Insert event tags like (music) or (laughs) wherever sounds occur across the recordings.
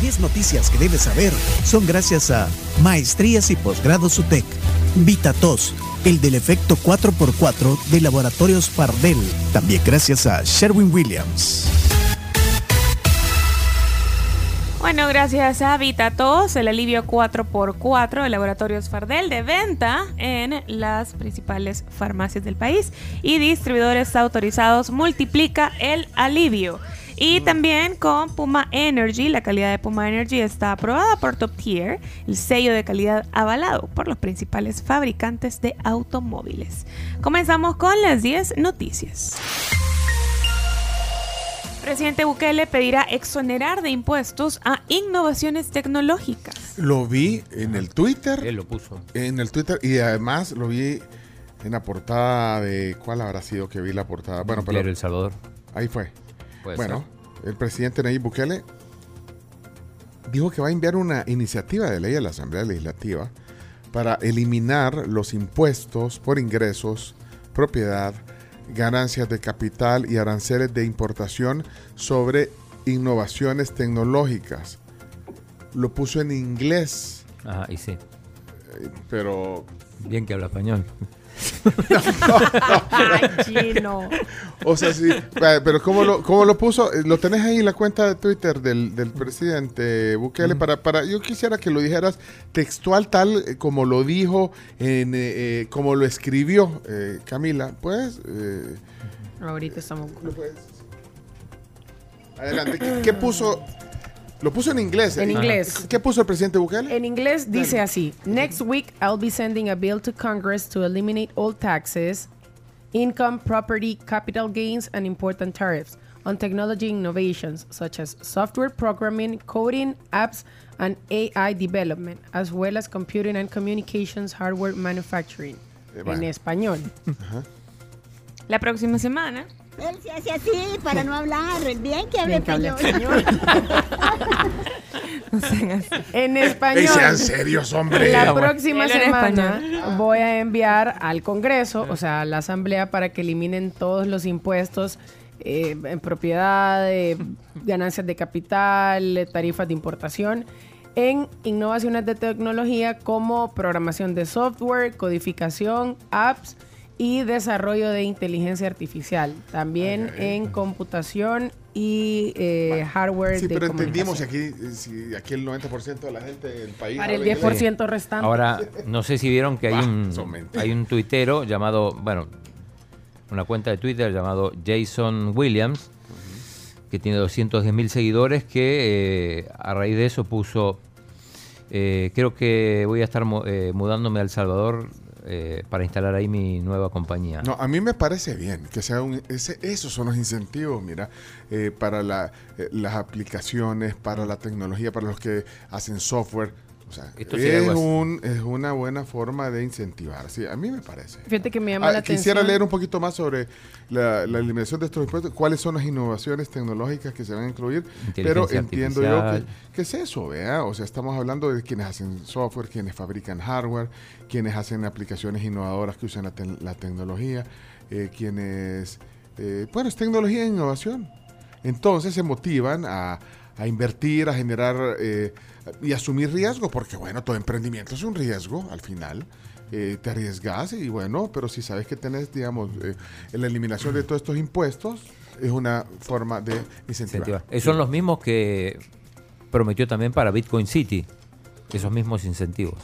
Las 10 noticias que debes saber son gracias a Maestrías y Posgrados UTEC, VitaTos, el del efecto 4x4 de Laboratorios Fardel, también gracias a Sherwin Williams. Bueno, gracias a VitaTos, el alivio 4x4 de Laboratorios Fardel de venta en las principales farmacias del país y distribuidores autorizados multiplica el alivio. Y también con Puma Energy, la calidad de Puma Energy está aprobada por Top Tier, el sello de calidad avalado por los principales fabricantes de automóviles. Comenzamos con las 10 noticias. Presidente Bukele pedirá exonerar de impuestos a innovaciones tecnológicas. Lo vi en el Twitter. Él lo puso. En el Twitter y además lo vi en la portada de. ¿Cuál habrá sido que vi la portada? Bueno, pero. El Salvador. Ahí fue. Puede bueno, el presidente Nayib Bukele dijo que va a enviar una iniciativa de ley a la Asamblea Legislativa para eliminar los impuestos por ingresos, propiedad, ganancias de capital y aranceles de importación sobre innovaciones tecnológicas. Lo puso en inglés. Ajá, y sí. Pero. Bien que habla español. Ay, chino. O sea, sí. eh, Pero ¿cómo lo, cómo lo puso? Eh, Lo tenés ahí en la cuenta de Twitter del, del presidente Bukele. Para, para, yo quisiera que lo dijeras textual tal eh, como lo dijo, en, eh, eh, como lo escribió eh, Camila. Pues, eh, Ahorita estamos. Adelante. ¿Qué, qué puso? Lo puso en inglés. En eh. inglés. ¿Qué puso el presidente Bukele? En inglés dice así: Next week I'll be sending a bill to Congress to eliminate all taxes, income, property, capital gains, and important tariffs on technology innovations such as software programming, coding, apps, and AI development, as well as computing and communications hardware manufacturing. Eh, En bueno. español. La próxima semana. Él se hace así para no hablar. Bien que hable Bien que hable español. En español. (laughs) sean serios, hombre. La próxima semana voy a enviar al Congreso, o sea, a la Asamblea, para que eliminen todos los impuestos eh, en propiedad, eh, ganancias de capital, eh, tarifas de importación, en innovaciones de tecnología como programación de software, codificación, apps y desarrollo de inteligencia artificial. También en computación y eh, hardware Sí, de pero entendimos aquí, si aquí el 90% de la gente del país. Para el habla inglés. 10% restante. Ahora, no sé si vieron que hay Bah, un, hay un tuitero llamado, bueno, una cuenta de Twitter llamado Jason Williams, que tiene 210 mil seguidores, que eh, a raíz de eso puso, eh, creo que voy a estar eh, mudándome a El Salvador eh, para instalar ahí mi nueva compañía. No, a mí me parece bien que sea un, ese, esos son los incentivos, mira, eh, para la, eh, las aplicaciones, para la tecnología, para los que hacen software. O sea, Esto sería es, un, es una buena forma de incentivar. Sí, a mí me parece. Fíjate que me llama Ah, la atención. quisiera leer un poquito más sobre la, la eliminación de estos impuestos, cuáles son las innovaciones tecnológicas que se van a incluir, pero entiendo yo que, que es eso, ¿vea? O sea, estamos hablando de quienes hacen software, quienes fabrican hardware, quienes hacen aplicaciones innovadoras que usan la, te- la tecnología, eh, quienes... eh, bueno, es tecnología e innovación. Entonces se motivan a, a invertir, a generar eh, y asumir riesgo, porque bueno, todo emprendimiento es un riesgo al final. Eh, te arriesgas y bueno, pero si sabes que tenés, digamos, eh, la eliminación de todos estos impuestos, es una forma de incentivar. Incentivar. Esos son los mismos que prometió también para Bitcoin City, esos mismos incentivos.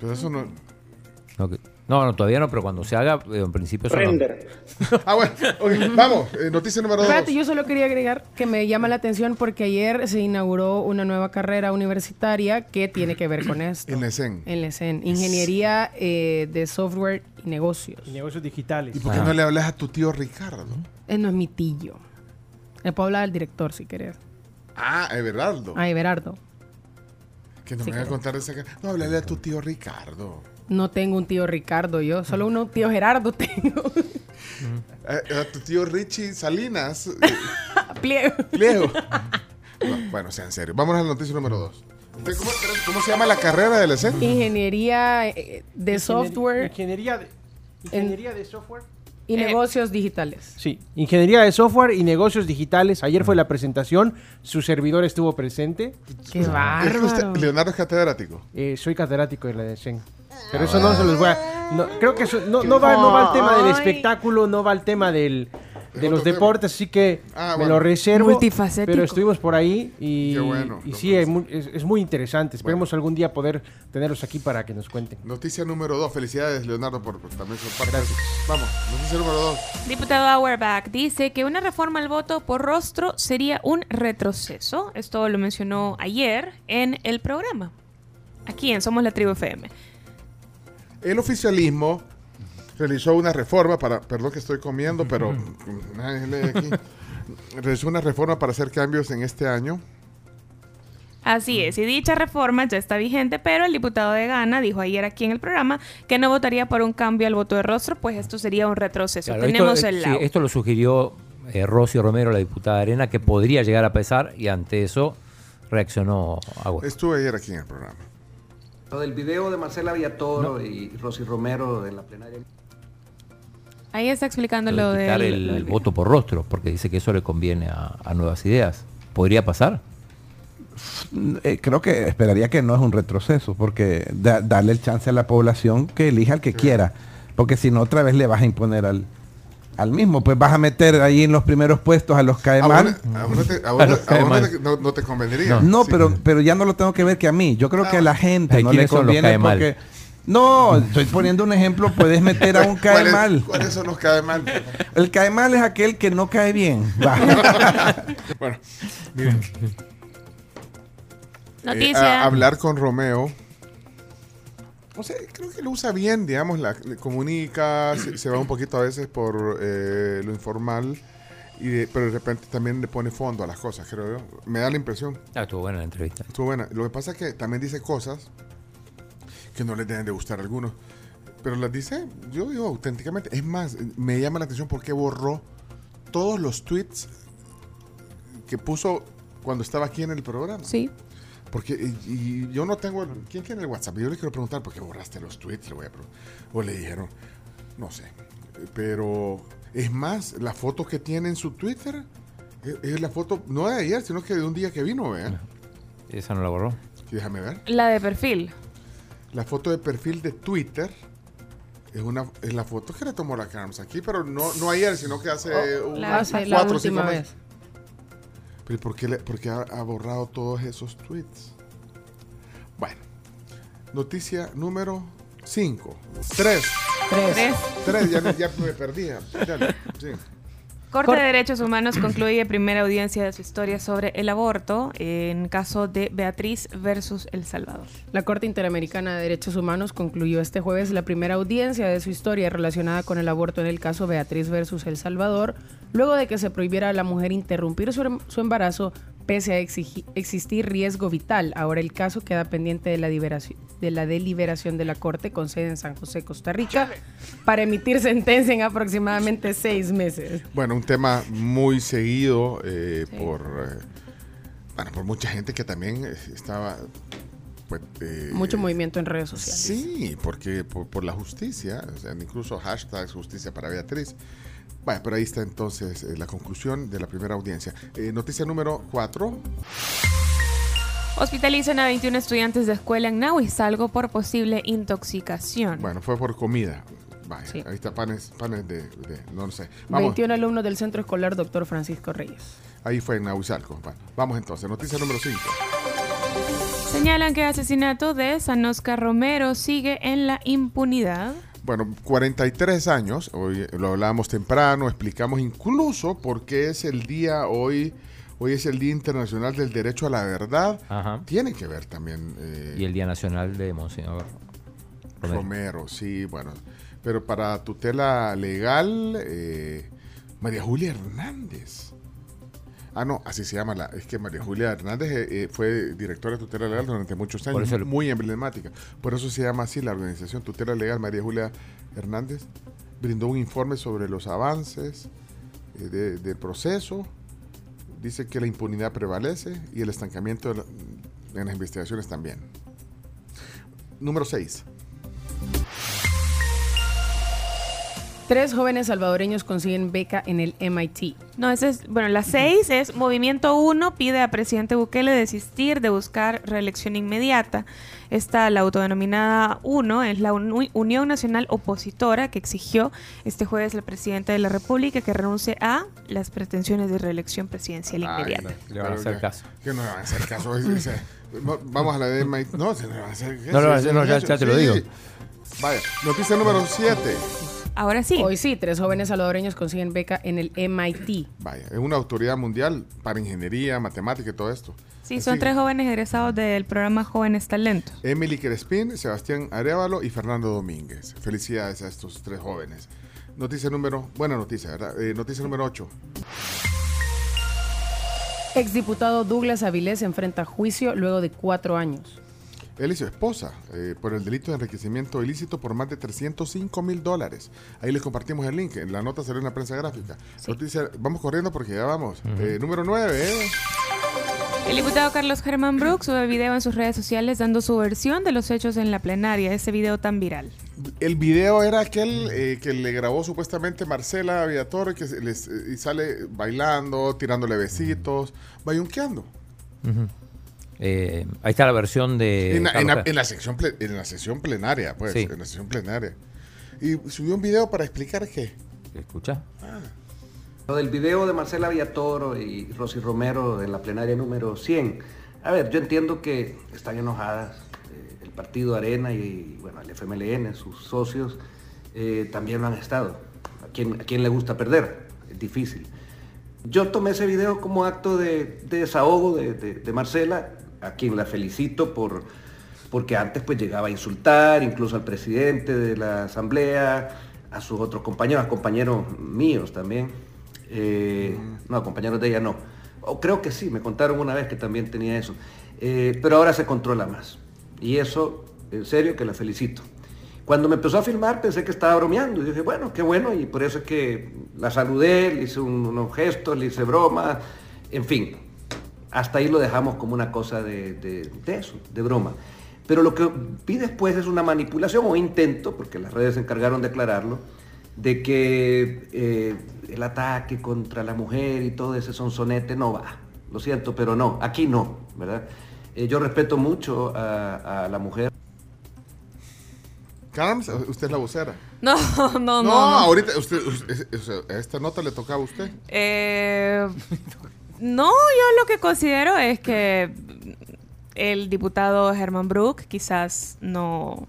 Pero eso no... No, no, todavía no, pero cuando se haga, eh, en principio son los- (laughs) Ah, bueno, (laughs) vamos, eh, noticia número dos. Espérate, yo solo quería agregar que me llama la atención porque ayer se inauguró una nueva carrera universitaria que tiene que ver con esto. En la ESEN. En la ESEN. Ingeniería eh, de Software y Negocios. Y negocios digitales. ¿Y por qué Ah. no le hablas a tu tío Ricardo? Eh, no es mi tío. Le puedo hablar al director si querés. Ah, Everardo. A Everardo. Que no sí, me a contar esa... No, háblale a tu tío Ricardo. No tengo un tío Ricardo yo, solo un tío Gerardo tengo. Eh, a tu tío Richie Salinas. eh, (laughs) Pliego. Pliego. No, bueno, sea en serio. Vamos a la noticia número dos. ¿Cómo, cómo se llama la carrera del ESEN? Ingeniería eh, de Ingenier- software Ingeniería de, ingeniería de software. Y Eh, negocios digitales. Sí, ingeniería de software y negocios digitales. Ayer fue la presentación, su servidor estuvo presente. Qué bárbaro. Leonardo es catedrático. Eh, soy catedrático de la de Shen. Pero eso no se los voy a... no, creo que eso no, no va, no va al tema del espectáculo, no va al tema del, de los deportes, así que Ah, me bueno. lo reservo. Multifacético. Pero estuvimos por ahí y, Qué bueno, y sí, es, es muy interesante. Esperemos algún día poder tenerlos aquí para que nos cuenten. Noticia número dos. Felicidades, Leonardo, por, por también ser parte. Vamos, noticia número dos. Diputado Auerbach dice que una reforma al voto por rostro sería un retroceso. Esto lo mencionó ayer en el programa. Aquí en Somos la Tribu FM. El oficialismo realizó una reforma para, perdón que estoy comiendo, pero nadie lee aquí. realizó una reforma para hacer cambios en este año. Así es, y dicha reforma ya está vigente, pero el diputado de Gana dijo ayer aquí en el programa que no votaría por un cambio al voto de rostro, pues esto sería un retroceso. Claro, Tenemos esto, el eh, sí, lado. esto lo sugirió eh, Rosy Romero, la diputada Arena, que podría llegar a pesar y ante eso reaccionó Agua. Estuve ayer aquí en el programa. Lo del video de Marcela Villatoro y Rosy Romero en la plenaria. Ahí está explicando Lo de quitar del, el voto por rostro, porque dice que eso le conviene a, a nuevas ideas. ¿Podría pasar? Eh, creo que esperaría que no es un retroceso, porque da- darle el chance a la población que elija al que quiera, porque si no otra vez le vas a imponer al, al mismo, pues vas a meter ahí en los primeros puestos a los cae A mal. vos no- no te- no- no convendría. No, Sí. pero, pero ya no lo tengo que ver que a mí. Yo creo que a la gente Ay, no ¿quiénes le conviene porque... No, estoy poniendo un ejemplo, puedes meter a un (laughs) cae ¿Cuáles- mal. ¿Cuáles son los cae mal? El cae mal es aquel que no cae bien. (laughs) Va. bueno, miren. (laughs) Eh, a- hablar con Romeo. O sea, creo que lo usa bien, digamos, la, le comunica, se, se va un poquito a veces por eh, lo informal, y de- pero de repente también le pone fondo a las cosas, creo yo. Me da la impresión. Ah, estuvo buena la entrevista. Estuvo buena. Lo que pasa es que también dice cosas que no les deben de gustar a algunos, pero las dice, yo digo auténticamente. Es más, me llama la atención porque borró todos los tweets que puso cuando estaba aquí en el programa. Sí. Porque y, y yo no tengo. el- ¿Quién tiene el WhatsApp? Yo le quiero preguntar por qué borraste los tweets. Le voy a preguntar. o le dijeron. No sé. Pero es más, la foto que tiene en su Twitter es, es la foto no de ayer, sino que de un día que vino, vean. Esa no la borró. Y déjame ver. La de perfil. La foto de perfil de Twitter es una es la foto que le tomó la Carms aquí, pero no, no ayer, sino que hace Oh, la- unas Hace la cuatro o cinco última meses. vez. Pero ¿por qué, le- por qué ha, ha borrado todos esos tweets? Bueno, noticia número 5. 3. Tres. ¿Ves? 3, ya, ya me perdía. Dale, sí. Corte de Derechos Humanos concluye primera audiencia de su historia sobre el aborto en caso de Beatriz versus El Salvador. La Corte Interamericana de Derechos Humanos concluyó este jueves la primera audiencia de su historia relacionada con el aborto en el caso Beatriz versus El Salvador, luego de que se prohibiera a la mujer interrumpir su, su embarazo pese a existir riesgo vital. Ahora el caso queda pendiente de la, liberación- de la deliberación de la Corte con sede en San José, Costa Rica, para emitir sentencia en aproximadamente seis meses. Bueno, un tema muy seguido eh, por, eh, bueno, por mucha gente que también eh, estaba... Pues, eh, Mucho movimiento en redes sociales. Sí, porque por, por la justicia, o sea, incluso hashtags justicia para Beatriz. Bueno, pero ahí está entonces eh, la conclusión de la primera audiencia. Eh, noticia número 4. Hospitalizan a 21 estudiantes de escuela en Nahuizalgo por posible intoxicación. Bueno, fue por comida. Vaya, Sí. ahí está panes, panes de, de- no sé. Vamos, 21 alumnos del Centro Escolar Dr. Francisco Reyes. ahí fue en Nahuizalco. Bueno, vamos entonces, noticia número 5. Señalan que el asesinato de San Oscar Romero sigue en la impunidad. Bueno, 43 años, hoy lo hablábamos temprano, explicamos incluso por qué es el día hoy, hoy es el Día Internacional del Derecho a la Verdad. Ajá. Tiene que ver también eh, Y el Día Nacional de Monseñor Romero. Romero, sí, bueno. Pero para tutela legal, eh, María Julia Hernández. Ah, no, así se llama la. Es que María Julia Hernández eh, eh, fue directora de tutela legal durante muchos años, eso muy emblemática. Por eso se llama así la organización Tutela Legal. María Julia Hernández brindó un informe sobre los avances eh, de- del proceso. Dice que la impunidad prevalece y el estancamiento en las investigaciones también. Número 6. Tres jóvenes salvadoreños consiguen beca en el MIT. No, ese es, bueno, la seis es Movimiento 1 pide a presidente Bukele desistir de buscar reelección inmediata. Esta, la autodenominada 1, es la Uni- Unión Nacional Opositora que exigió este jueves al presidente de la República que renuncie a las pretensiones de reelección presidencial Ay, inmediata. no, Le van a hacer caso. Que no le van a hacer caso. Vamos a la de MIT. No, se le van a hacer caso. No, no, no, ya- ya te lo digo. Vaya, noticia número 7. Ahora sí. Hoy sí, tres jóvenes salvadoreños consiguen beca en el MIT. Vaya, es una autoridad mundial para ingeniería, matemática y todo esto. Sí, son tres jóvenes egresados del programa Jóvenes Talentos. Emily Crespín, Sebastián Arevalo y Fernando Domínguez. Felicidades a estos tres jóvenes. Noticia número, buena noticia, ¿verdad? Eh, noticia número 8. Exdiputado Douglas Avilés enfrenta juicio luego de cuatro años. Él y su esposa eh, por el delito de enriquecimiento ilícito por más de 305 mil dólares. Ahí les compartimos el link. En la nota salió en la prensa gráfica. Noticia, vamos corriendo porque ya vamos. Eh, número 9. ¿eh? El diputado Carlos Germán Brooks sube video en sus redes sociales dando su versión de los hechos en la plenaria, ese video tan viral. El video era aquel eh, que le grabó supuestamente Marcela Villatoro que les- y sale bailando, tirándole besitos, bayunqueando. Ujú. Eh, ahí está la versión de. en, la, en la- en la sección ple- en la sesión plenaria, pues, Sí. en la sesión plenaria. Y subió un video para explicar qué. Escucha. Lo del video de Marcela Villatoro y Rosy Romero de la plenaria número 100. A ver, yo entiendo que están enojadas. eh, el partido Arena y, bueno, el FMLN, sus socios, eh, también lo han estado. ¿A quién, ¿A quién le gusta perder? Es difícil. Yo tomé ese video como acto de, de desahogo de, de- de Marcela, a quien la felicito por, porque antes pues llegaba a insultar incluso al presidente de la asamblea, a sus otros compañeros, a compañeros míos también. Eh, No, a compañeros de ella no. O creo que sí, me contaron una vez que también tenía eso. Eh, pero ahora se controla más. Y eso, en serio, que la felicito. Cuando me empezó a filmar pensé que estaba bromeando y dije, bueno, qué bueno, y por eso es que la saludé, le hice un- unos gestos, le hice bromas, en fin, hasta ahí lo dejamos como una cosa de, de- de eso, de broma. Pero lo que vi después es una manipulación o intento, porque las redes se encargaron de aclararlo, de que eh, el ataque contra la mujer y todo ese sonsonete no va. Lo siento, pero no, aquí no, ¿verdad? Eh, yo respeto mucho a, a la mujer. Carms, usted es la vocera. (laughs) No, no, no. No, no. ahorita, usted, usted- esta nota le tocaba a usted. Eh, no, yo lo que considero es que el diputado Herman Brook quizás no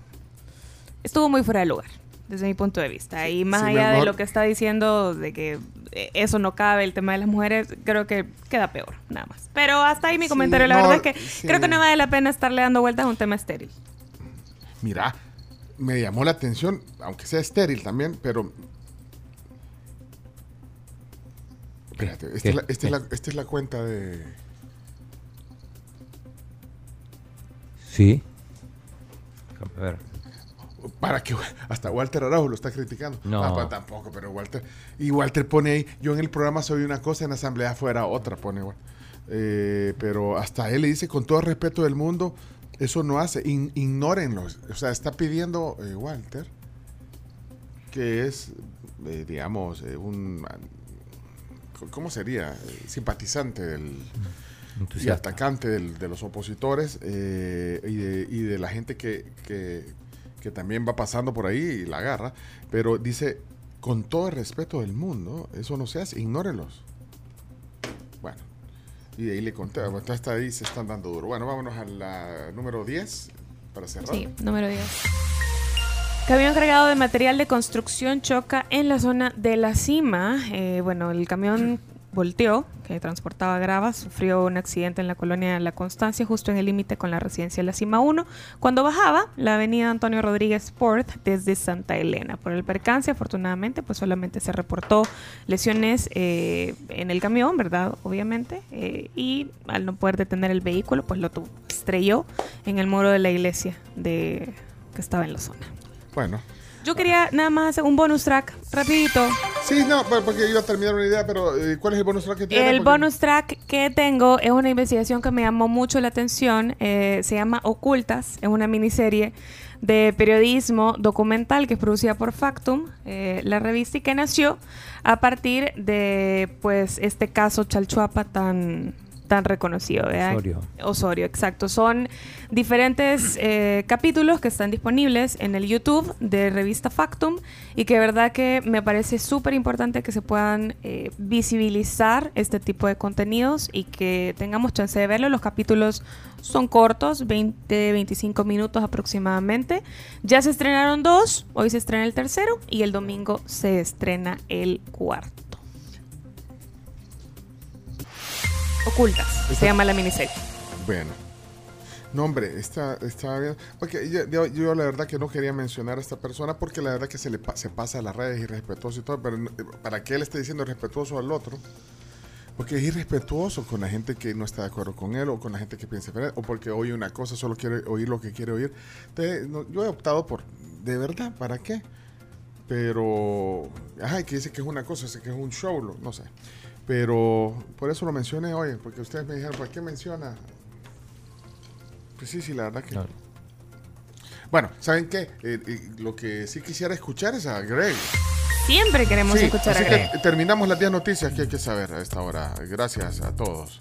estuvo muy fuera de lugar, desde mi punto de vista. y más sí, allá de lo que está diciendo de que eh, eso no cabe, el tema de las mujeres, creo que queda peor, nada más. Pero hasta ahí mi Sí, comentario. La no, verdad es que sí. creo que no vale la pena estarle dando vueltas a un tema estéril. Mira, me llamó la atención, aunque sea estéril también, pero... Espérate, esta, es la, esta es la- esta es la cuenta de... Sí. Déjame ver. Para que hasta Walter Araujo lo está criticando. No. Ah, pues tampoco, pero Walter. Y Walter pone ahí, yo en el programa soy una cosa, en la asamblea fuera otra, pone igual. Eh, pero hasta él le dice, con todo el respeto del mundo, eso no hace, in- ignórenlo. O sea, está pidiendo eh, Walter, que es, eh, digamos, eh, un. ¿Cómo sería? Eh, simpatizante del y atacante del- de los opositores eh, y, de, y de la gente que, que- que también va pasando por ahí y la agarra, pero dice, con todo el respeto del mundo, eso no se hace, ignórenlos. Bueno, y de ahí le conté, hasta ahí se están dando duro. Bueno, vámonos a la número 10 para cerrar. Sí, número 10. Camión cargado de material de construcción choca en la zona de la cima. Eh, bueno, el camión volteó, que transportaba gravas, sufrió un accidente en la colonia La Constancia, justo en el límite con la residencia La Cima 1, cuando bajaba la avenida Antonio Rodríguez Sport desde Santa Elena. Por el percance, afortunadamente, pues solamente se reportó lesiones eh, en el camión, ¿verdad? Obviamente. eh, y al no poder detener el vehículo, pues lo estrelló en el muro de la iglesia de, que estaba en la zona. Bueno. Yo quería nada más hacer un bonus track, rapidito. Sí, no, porque iba a terminar una idea, pero eh, ¿cuál es el bonus track que tiene? El Porque- bonus track que tengo es una investigación que me llamó mucho la atención. eh, se llama Ocultas. Es una miniserie de periodismo documental que es producida por Factum, eh, la revista y que nació a partir de pues este caso Chalchuapa tan tan reconocido. ¿verdad? Osorio. Osorio, exacto. Son diferentes eh, capítulos que están disponibles en el YouTube de Revista Factum y que de verdad que me parece súper importante que se puedan eh, visibilizar este tipo de contenidos y que tengamos chance de verlo. Los capítulos son cortos, 20, 25 minutos aproximadamente. Ya se estrenaron dos, hoy se estrena el tercero y el domingo se estrena el cuarto. Ocultas, se llama la miniserie. Bueno. No, hombre, está, estaba bien. Porque yo, yo- yo la verdad que no quería mencionar a esta persona porque la verdad que se le pa- se pasa a las redes irrespetuoso y todo, pero no- para que él esté diciendo respetuoso al otro, porque es irrespetuoso con la gente que no está de acuerdo con él o con la gente que piensa diferente, o porque oye una cosa, solo quiere oír lo que quiere oír. Entonces, no, yo he optado por, de verdad, ¿para qué? Pero, ajá, que dice que es una cosa, dice que es un show, no sé. Pero por eso lo mencioné hoy, porque ustedes me dijeron, ¿por qué menciona? Pues sí, sí, la verdad que... No. Bueno, ¿saben qué? Eh, eh, lo que sí quisiera escuchar es a Greg. Siempre queremos Sí, escuchar a así Greg. que terminamos las 10 noticias que hay que saber a esta hora. Gracias a todos.